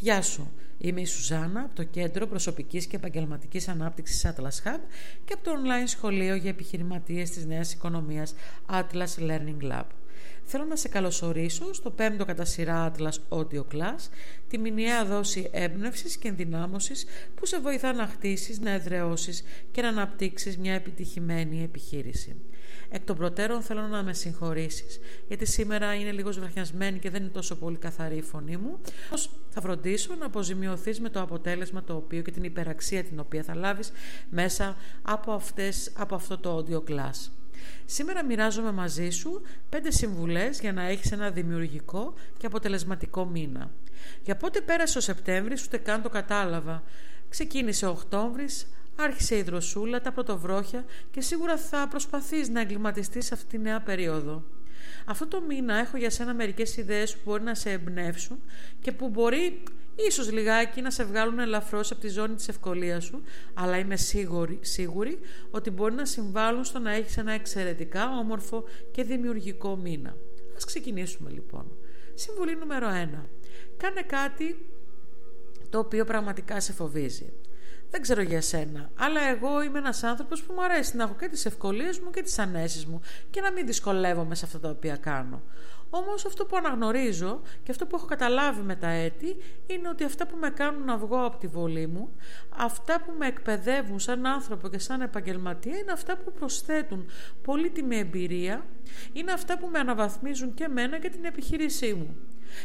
Γεια σου. Είμαι η Σουζάνα από το Κέντρο Προσωπικής και Επαγγελματικής Ανάπτυξης Atlas Hub και από το online σχολείο για επιχειρηματίες της νέας οικονομίας Atlas Learning Lab. Θέλω να σε καλωσορίσω στο πέμπτο κατά σειρά Atlas Audio Class, τη μηνιαία δόση έμπνευσης και ενδυνάμωσης που σε βοηθά να χτίσεις, να εδραιώσεις και να αναπτύξεις μια επιτυχημένη επιχείρηση. Εκ των προτέρων θέλω να με συγχωρήσεις, γιατί σήμερα είναι λίγος βραχνιασμένη και δεν είναι τόσο πολύ καθαρή η φωνή μου. Θα φροντίσω να αποζημιωθείς με το αποτέλεσμα το οποίο και την υπεραξία την οποία θα λάβεις μέσα από, αυτές, από αυτό το audio class. Σήμερα μοιράζομαι μαζί σου πέντε συμβουλές για να έχεις ένα δημιουργικό και αποτελεσματικό μήνα. Για πότε πέρασε ο Σεπτέμβρης ούτε καν το κατάλαβα. Ξεκίνησε ο Οκτώβρης, άρχισε η δροσούλα, τα πρωτοβρόχια και σίγουρα θα προσπαθείς να εγκληματιστείς σε αυτή τη νέα περίοδο. Αυτό το μήνα έχω για σένα μερικές ιδέες που μπορεί να σε εμπνεύσουν και που μπορεί ίσως λιγάκι να σε βγάλουν ελαφρώς από τη ζώνη της ευκολίας σου, αλλά είμαι σίγουρη, σίγουρη ότι μπορεί να συμβάλλουν στο να έχεις ένα εξαιρετικά όμορφο και δημιουργικό μήνα. Ας ξεκινήσουμε λοιπόν. Συμβουλή νούμερο 1. Κάνε κάτι το οποίο πραγματικά σε φοβίζει. Δεν ξέρω για σένα, αλλά εγώ είμαι ένας άνθρωπος που μου αρέσει να έχω και τις ευκολίες μου και τις ανέσεις μου και να μην δυσκολεύομαι σε αυτά τα οποία κάνω. Όμως αυτό που αναγνωρίζω και αυτό που έχω καταλάβει με τα έτη είναι ότι αυτά που με κάνουν να βγω από τη βολή μου, αυτά που με εκπαιδεύουν σαν άνθρωπο και σαν επαγγελματία είναι αυτά που προσθέτουν πολύτιμη εμπειρία, είναι αυτά που με αναβαθμίζουν και εμένα και την επιχείρησή μου.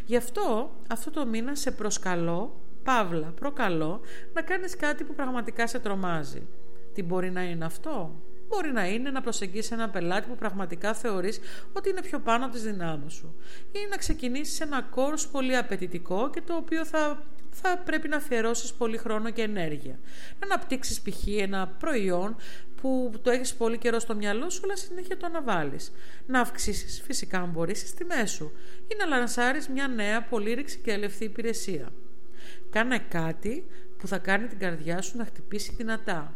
Γι' αυτό αυτό το μήνα σε προσκαλώ Παύλα, προκαλώ να κάνεις κάτι που πραγματικά σε τρομάζει. Τι μπορεί να είναι αυτό; Μπορεί να είναι να προσεγγίσεις ένα πελάτη που πραγματικά θεωρείς ότι είναι πιο πάνω από τις δυνάμεις σου. Ή να ξεκινήσεις ένα κόρς πολύ απαιτητικό και το οποίο θα, θα πρέπει να αφιερώσεις πολύ χρόνο και ενέργεια. Να αναπτύξεις π.χ. ένα προϊόν που το έχεις πολύ καιρό στο μυαλό σου, αλλά συνέχεια το αναβάλεις. Να αυξήσεις φυσικά αν μπορείς τις τιμές σου ή να λανσάρεις μια νέα πολύ ρηξικέλευθη υπηρεσία. Κάνε κάτι που θα κάνει την καρδιά σου να χτυπήσει δυνατά,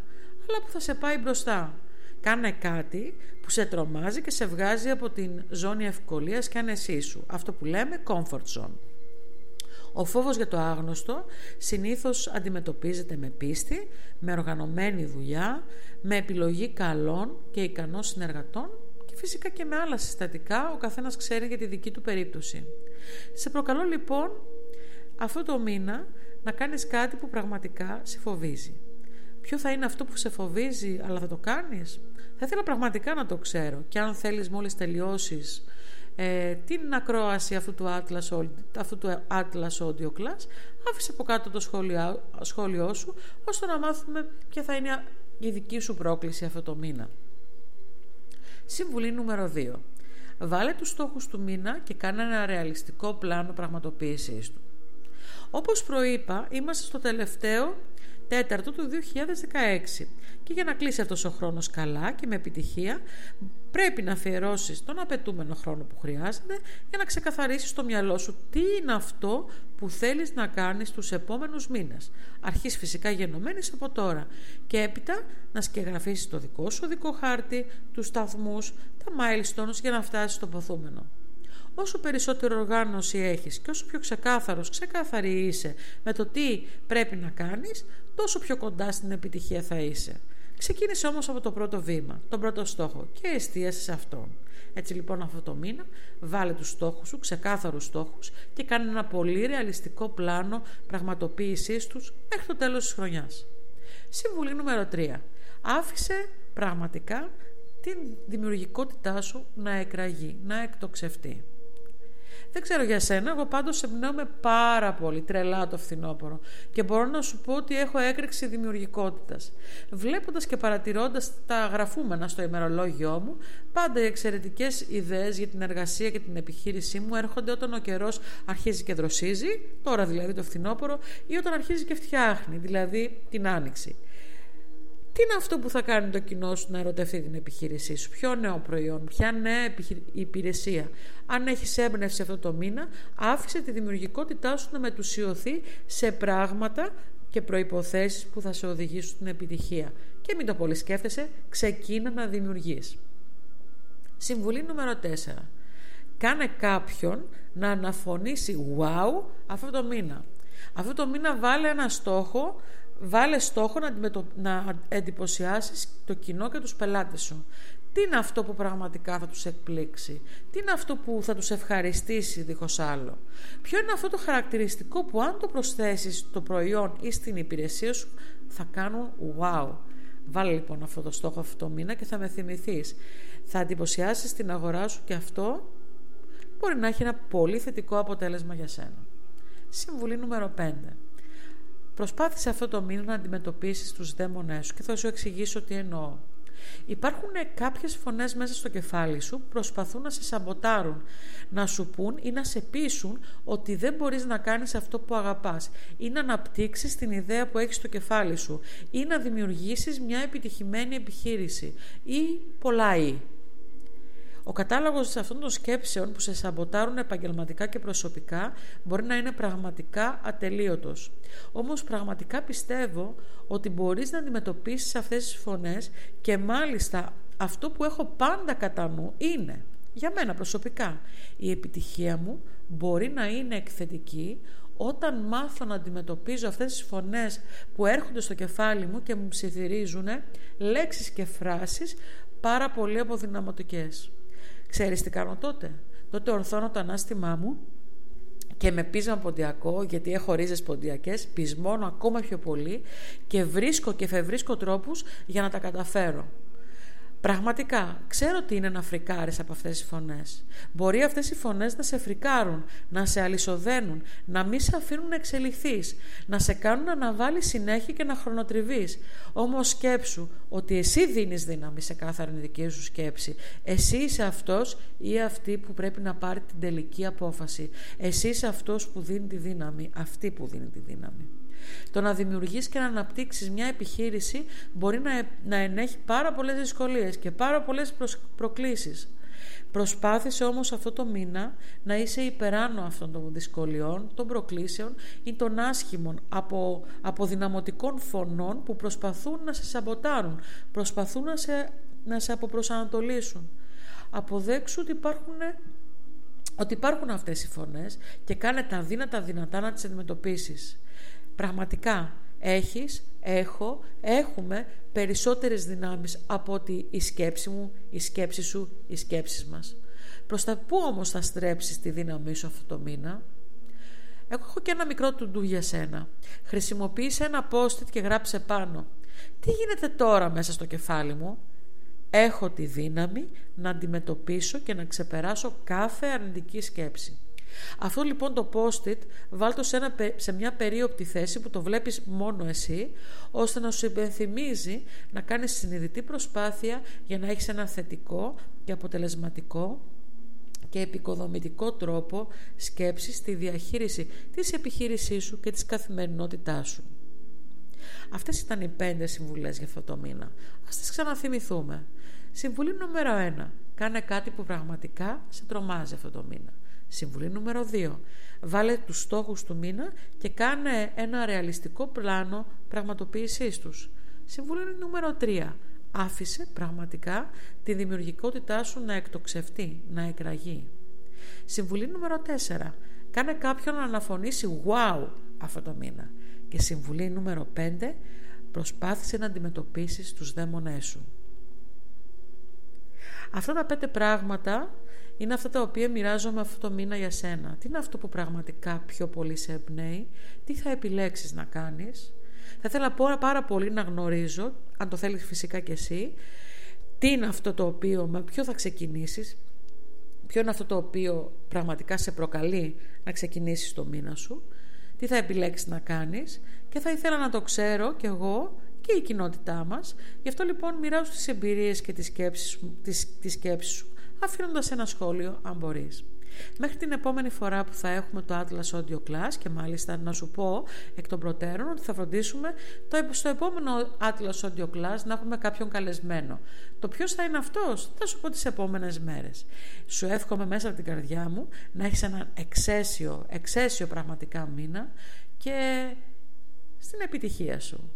αλλά που θα σε πάει μπροστά. Κάνε κάτι που σε τρομάζει και σε βγάζει από την ζώνη ευκολίας και ανεσή σου. Αυτό που λέμε comfort zone. Ο φόβος για το άγνωστο συνήθως αντιμετωπίζεται με πίστη, με οργανωμένη δουλειά, με επιλογή καλών και ικανών συνεργατών και φυσικά και με άλλα συστατικά, ο καθένας ξέρει για τη δική του περίπτωση. Σε προκαλώ λοιπόν αυτό το μήνα να κάνεις κάτι που πραγματικά σε φοβίζει. Ποιο θα είναι αυτό που σε φοβίζει, αλλά θα το κάνεις; Θα ήθελα πραγματικά να το ξέρω. Και αν θέλεις μόλις τελειώσεις ε, την ακρόαση αυτού του, Atlas, αυτού του Atlas Audio Class, άφησε από κάτω το σχόλιο, σχόλιο σου, ώστε να μάθουμε ποια θα είναι η δική σου πρόκληση αυτό το μήνα. Συμβουλή νούμερο 2. Βάλε τους στόχους του μήνα και κάνε ένα ρεαλιστικό πλάνο πραγματοποίησης του. Όπως προείπα, είμαστε στο τελευταίο τέταρτο του 2016 και για να κλείσει αυτός ο χρόνος καλά και με επιτυχία πρέπει να αφιερώσεις τον απαιτούμενο χρόνο που χρειάζεται για να ξεκαθαρίσεις στο μυαλό σου τι είναι αυτό που θέλεις να κάνεις τους επόμενους μήνες. Αρχής φυσικά γενομένης από τώρα και έπειτα να σκεγγραφίσεις το δικό σου δικό χάρτη, τους σταθμούς, τα milestones για να φτάσεις στο ποθούμενο. Όσο περισσότερο οργάνωση έχεις και όσο πιο ξεκάθαρος, ξεκάθαρη είσαι με το τι πρέπει να κάνεις, τόσο πιο κοντά στην επιτυχία θα είσαι. Ξεκίνησε όμως από το πρώτο βήμα, τον πρώτο στόχο και εστίασες σε αυτόν. Έτσι λοιπόν αυτό το μήνα βάλε τους στόχους σου, ξεκάθαρους στόχους και κάνε ένα πολύ ρεαλιστικό πλάνο πραγματοποίησής τους μέχρι το τέλος της χρονιάς. Συμβουλή νούμερο 3. Άφησε πραγματικά την δημιουργικότητά σου να εκραγεί, να εκτοξευτεί. Δεν ξέρω για σένα, εγώ πάντως εμπνέομαι πάρα πολύ τρελά το φθινόπωρο και μπορώ να σου πω ότι έχω έκρηξη δημιουργικότητας. Βλέποντας και παρατηρώντας τα γραφούμενα στο ημερολόγιό μου, πάντα οι εξαιρετικές ιδέες για την εργασία και την επιχείρησή μου έρχονται όταν ο καιρός αρχίζει και δροσίζει, τώρα δηλαδή το φθινόπωρο, ή όταν αρχίζει και φτιάχνει, δηλαδή την άνοιξη. Τι είναι αυτό που θα κάνει το κοινό σου να ερωτευτεί την επιχείρησή σου, ποιο νέο προϊόν, ποια νέα υπηρεσία; Αν έχεις έμπνευση αυτό το μήνα, άφησε τη δημιουργικότητά σου να μετουσιωθεί σε πράγματα και προϋποθέσεις που θα σε οδηγήσουν στην επιτυχία. Και μην το πολύ σκέφτεσαι, ξεκίνα να δημιουργείς. Συμβουλή νούμερο 4. Κάνε κάποιον να αναφωνήσει wow αυτό το μήνα. Αυτό το μήνα βάλε ένα στόχο, βάλε στόχο να, να εντυπωσιάσεις το κοινό και τους πελάτες σου. Τι είναι αυτό που πραγματικά θα τους εκπλήξει; Τι είναι αυτό που θα τους ευχαριστήσει δίχως άλλο; Ποιο είναι αυτό το χαρακτηριστικό που αν το προσθέσεις στο προϊόν ή στην υπηρεσία σου θα κάνουν wow. Βάλε λοιπόν αυτό το στόχο αυτό το μήνα και θα με θυμηθείς. Θα εντυπωσιάσεις την αγορά σου και αυτό μπορεί να έχει ένα πολύ θετικό αποτέλεσμα για σένα. Συμβουλή νούμερο 5. Προσπάθησε αυτό το μήνα να αντιμετωπίσεις τους δαίμονές σου και θα σου εξηγήσω τι εννοώ. Υπάρχουν κάποιες φωνές μέσα στο κεφάλι σου που προσπαθούν να σε σαμποτάρουν, να σου πούν ή να σε πείσουν ότι δεν μπορείς να κάνεις αυτό που αγαπάς ή να αναπτύξεις την ιδέα που έχεις στο κεφάλι σου ή να δημιουργήσεις μια επιτυχημένη επιχείρηση ή πολλά ή. Ο κατάλογος αυτών των σκέψεων που σε σαμποτάρουν επαγγελματικά και προσωπικά μπορεί να είναι πραγματικά ατελείωτος. Όμως πραγματικά πιστεύω ότι μπορείς να αντιμετωπίσεις αυτές τις φωνές και μάλιστα αυτό που έχω πάντα κατά νου είναι, για μένα προσωπικά, η επιτυχία μου μπορεί να είναι εκθετική όταν μάθω να αντιμετωπίζω αυτές τις φωνές που έρχονται στο κεφάλι μου και μου ψιθυρίζουν λέξεις και φράσεις πάρα πολύ αποδυναματικές. Ξέρεις τι κάνω τότε; Τότε ορθώνω το ανάστημά μου και με πείσμα ποντιακό, γιατί έχω ρίζες ποντιακές, πεισμώνω ακόμα πιο πολύ και βρίσκω και φευρίσκω τρόπους για να τα καταφέρω. Πραγματικά, ξέρω τι είναι να φρικάρεις από αυτές τις φωνές. Μπορεί αυτές οι φωνές να σε φρικάρουν, να σε αλυσοδένουν, να μην σε αφήνουν να εξελιχθείς, να σε κάνουν να αναβάλεις συνέχεια και να χρονοτριβείς. Όμως σκέψου ότι εσύ δίνεις δύναμη σε κάθε αρνητική σου σκέψη. Εσύ είσαι αυτός ή αυτή που πρέπει να πάρει την τελική απόφαση. Εσύ είσαι αυτός που δίνει τη δύναμη, αυτή που δίνει τη δύναμη. Το να δημιουργείς και να αναπτύξεις μια επιχείρηση μπορεί να, να ενέχει πάρα πολλές δυσκολίες και πάρα πολλές προκλήσεις. Προσπάθησε όμως αυτό το μήνα να είσαι υπεράνω αυτών των δυσκολιών, των προκλήσεων ή των άσχημων από, από δυναμωτικών φωνών που προσπαθούν να σε σαμποτάρουν, προσπαθούν να σε, να σε αποπροσανατολίσουν. Αποδέξου ότι υπάρχουν ότι υπάρχουν αυτές οι φωνές και κάνε τα δύνατα δυνατά να τις αντιμετωπίσεις. Πραγματικά έχεις, έχω, έχουμε περισσότερες δυνάμεις από ότι η σκέψη μου, η σκέψη σου, οι σκέψεις μας. Προς τα πού όμως θα στρέψεις τη δύναμή σου αυτό το μήνα; Εγώ έχω και ένα μικρό τουντού για σένα. Χρησιμοποίησε ένα post και γράψε πάνω. Τι γίνεται τώρα μέσα στο κεφάλι μου; Έχω τη δύναμη να αντιμετωπίσω και να ξεπεράσω κάθε αρνητική σκέψη. Αυτό λοιπόν το post-it βάλτο σε, ένα, σε μια περίοπτη θέση που το βλέπεις μόνο εσύ ώστε να σου υπενθυμίζει να κάνεις συνειδητή προσπάθεια για να έχεις ένα θετικό και αποτελεσματικό και επικοδομητικό τρόπο σκέψης στη διαχείριση της επιχείρησής σου και της καθημερινότητάς σου. Αυτές ήταν οι πέντε συμβουλές για αυτό το μήνα. Ας τις ξαναθυμηθούμε. Συμβουλή νούμερο 1. Κάνε κάτι που πραγματικά σε τρομάζει αυτό το μήνα. Συμβουλή νούμερο 2. Βάλε τους στόχους του μήνα και κάνε ένα ρεαλιστικό πλάνο πραγματοποίησής τους. Συμβουλή νούμερο 3. Άφησε πραγματικά τη δημιουργικότητά σου να εκτοξευτεί, να εκραγεί. Συμβουλή νούμερο 4. Κάνε κάποιον να αναφωνήσει wow αυτό το μήνα. Και συμβουλή νούμερο 5. Προσπάθησε να αντιμετωπίσεις τους δαίμονές σου. Αυτά τα πέντε πράγματα είναι αυτά τα οποία μοιράζομαι αυτό το μήνα για σένα. Τι είναι αυτό που πραγματικά πιο πολύ σε εμπνέει, τι θα επιλέξεις να κάνεις; Θα ήθελα πάρα πολύ να γνωρίζω, αν το θέλεις φυσικά και εσύ, τι είναι αυτό το οποίο, με ποιο θα ξεκινήσεις, ποιο είναι αυτό το οποίο πραγματικά σε προκαλεί να ξεκινήσεις το μήνα σου, τι θα επιλέξεις να κάνεις και θα ήθελα να το ξέρω κι εγώ και η κοινότητά μας. Γι' αυτό λοιπόν μοιράζω τις εμπειρίες και τις σκέψεις, τις, τις σκέψεις σου αφήνοντας ένα σχόλιο αν μπορείς. Μέχρι την επόμενη φορά που θα έχουμε το Atlas Audio Class και μάλιστα να σου πω εκ των προτέρων ότι θα φροντίσουμε το, στο επόμενο Atlas Audio Class να έχουμε κάποιον καλεσμένο. Το ποιος θα είναι αυτός θα σου πω τις επόμενες μέρες. Σου εύχομαι μέσα από την καρδιά μου να έχεις έναν εξαίσιο, εξαίσιο πραγματικά μήνα και στην επιτυχία σου.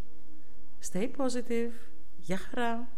Stay positive. Γεια χαρά.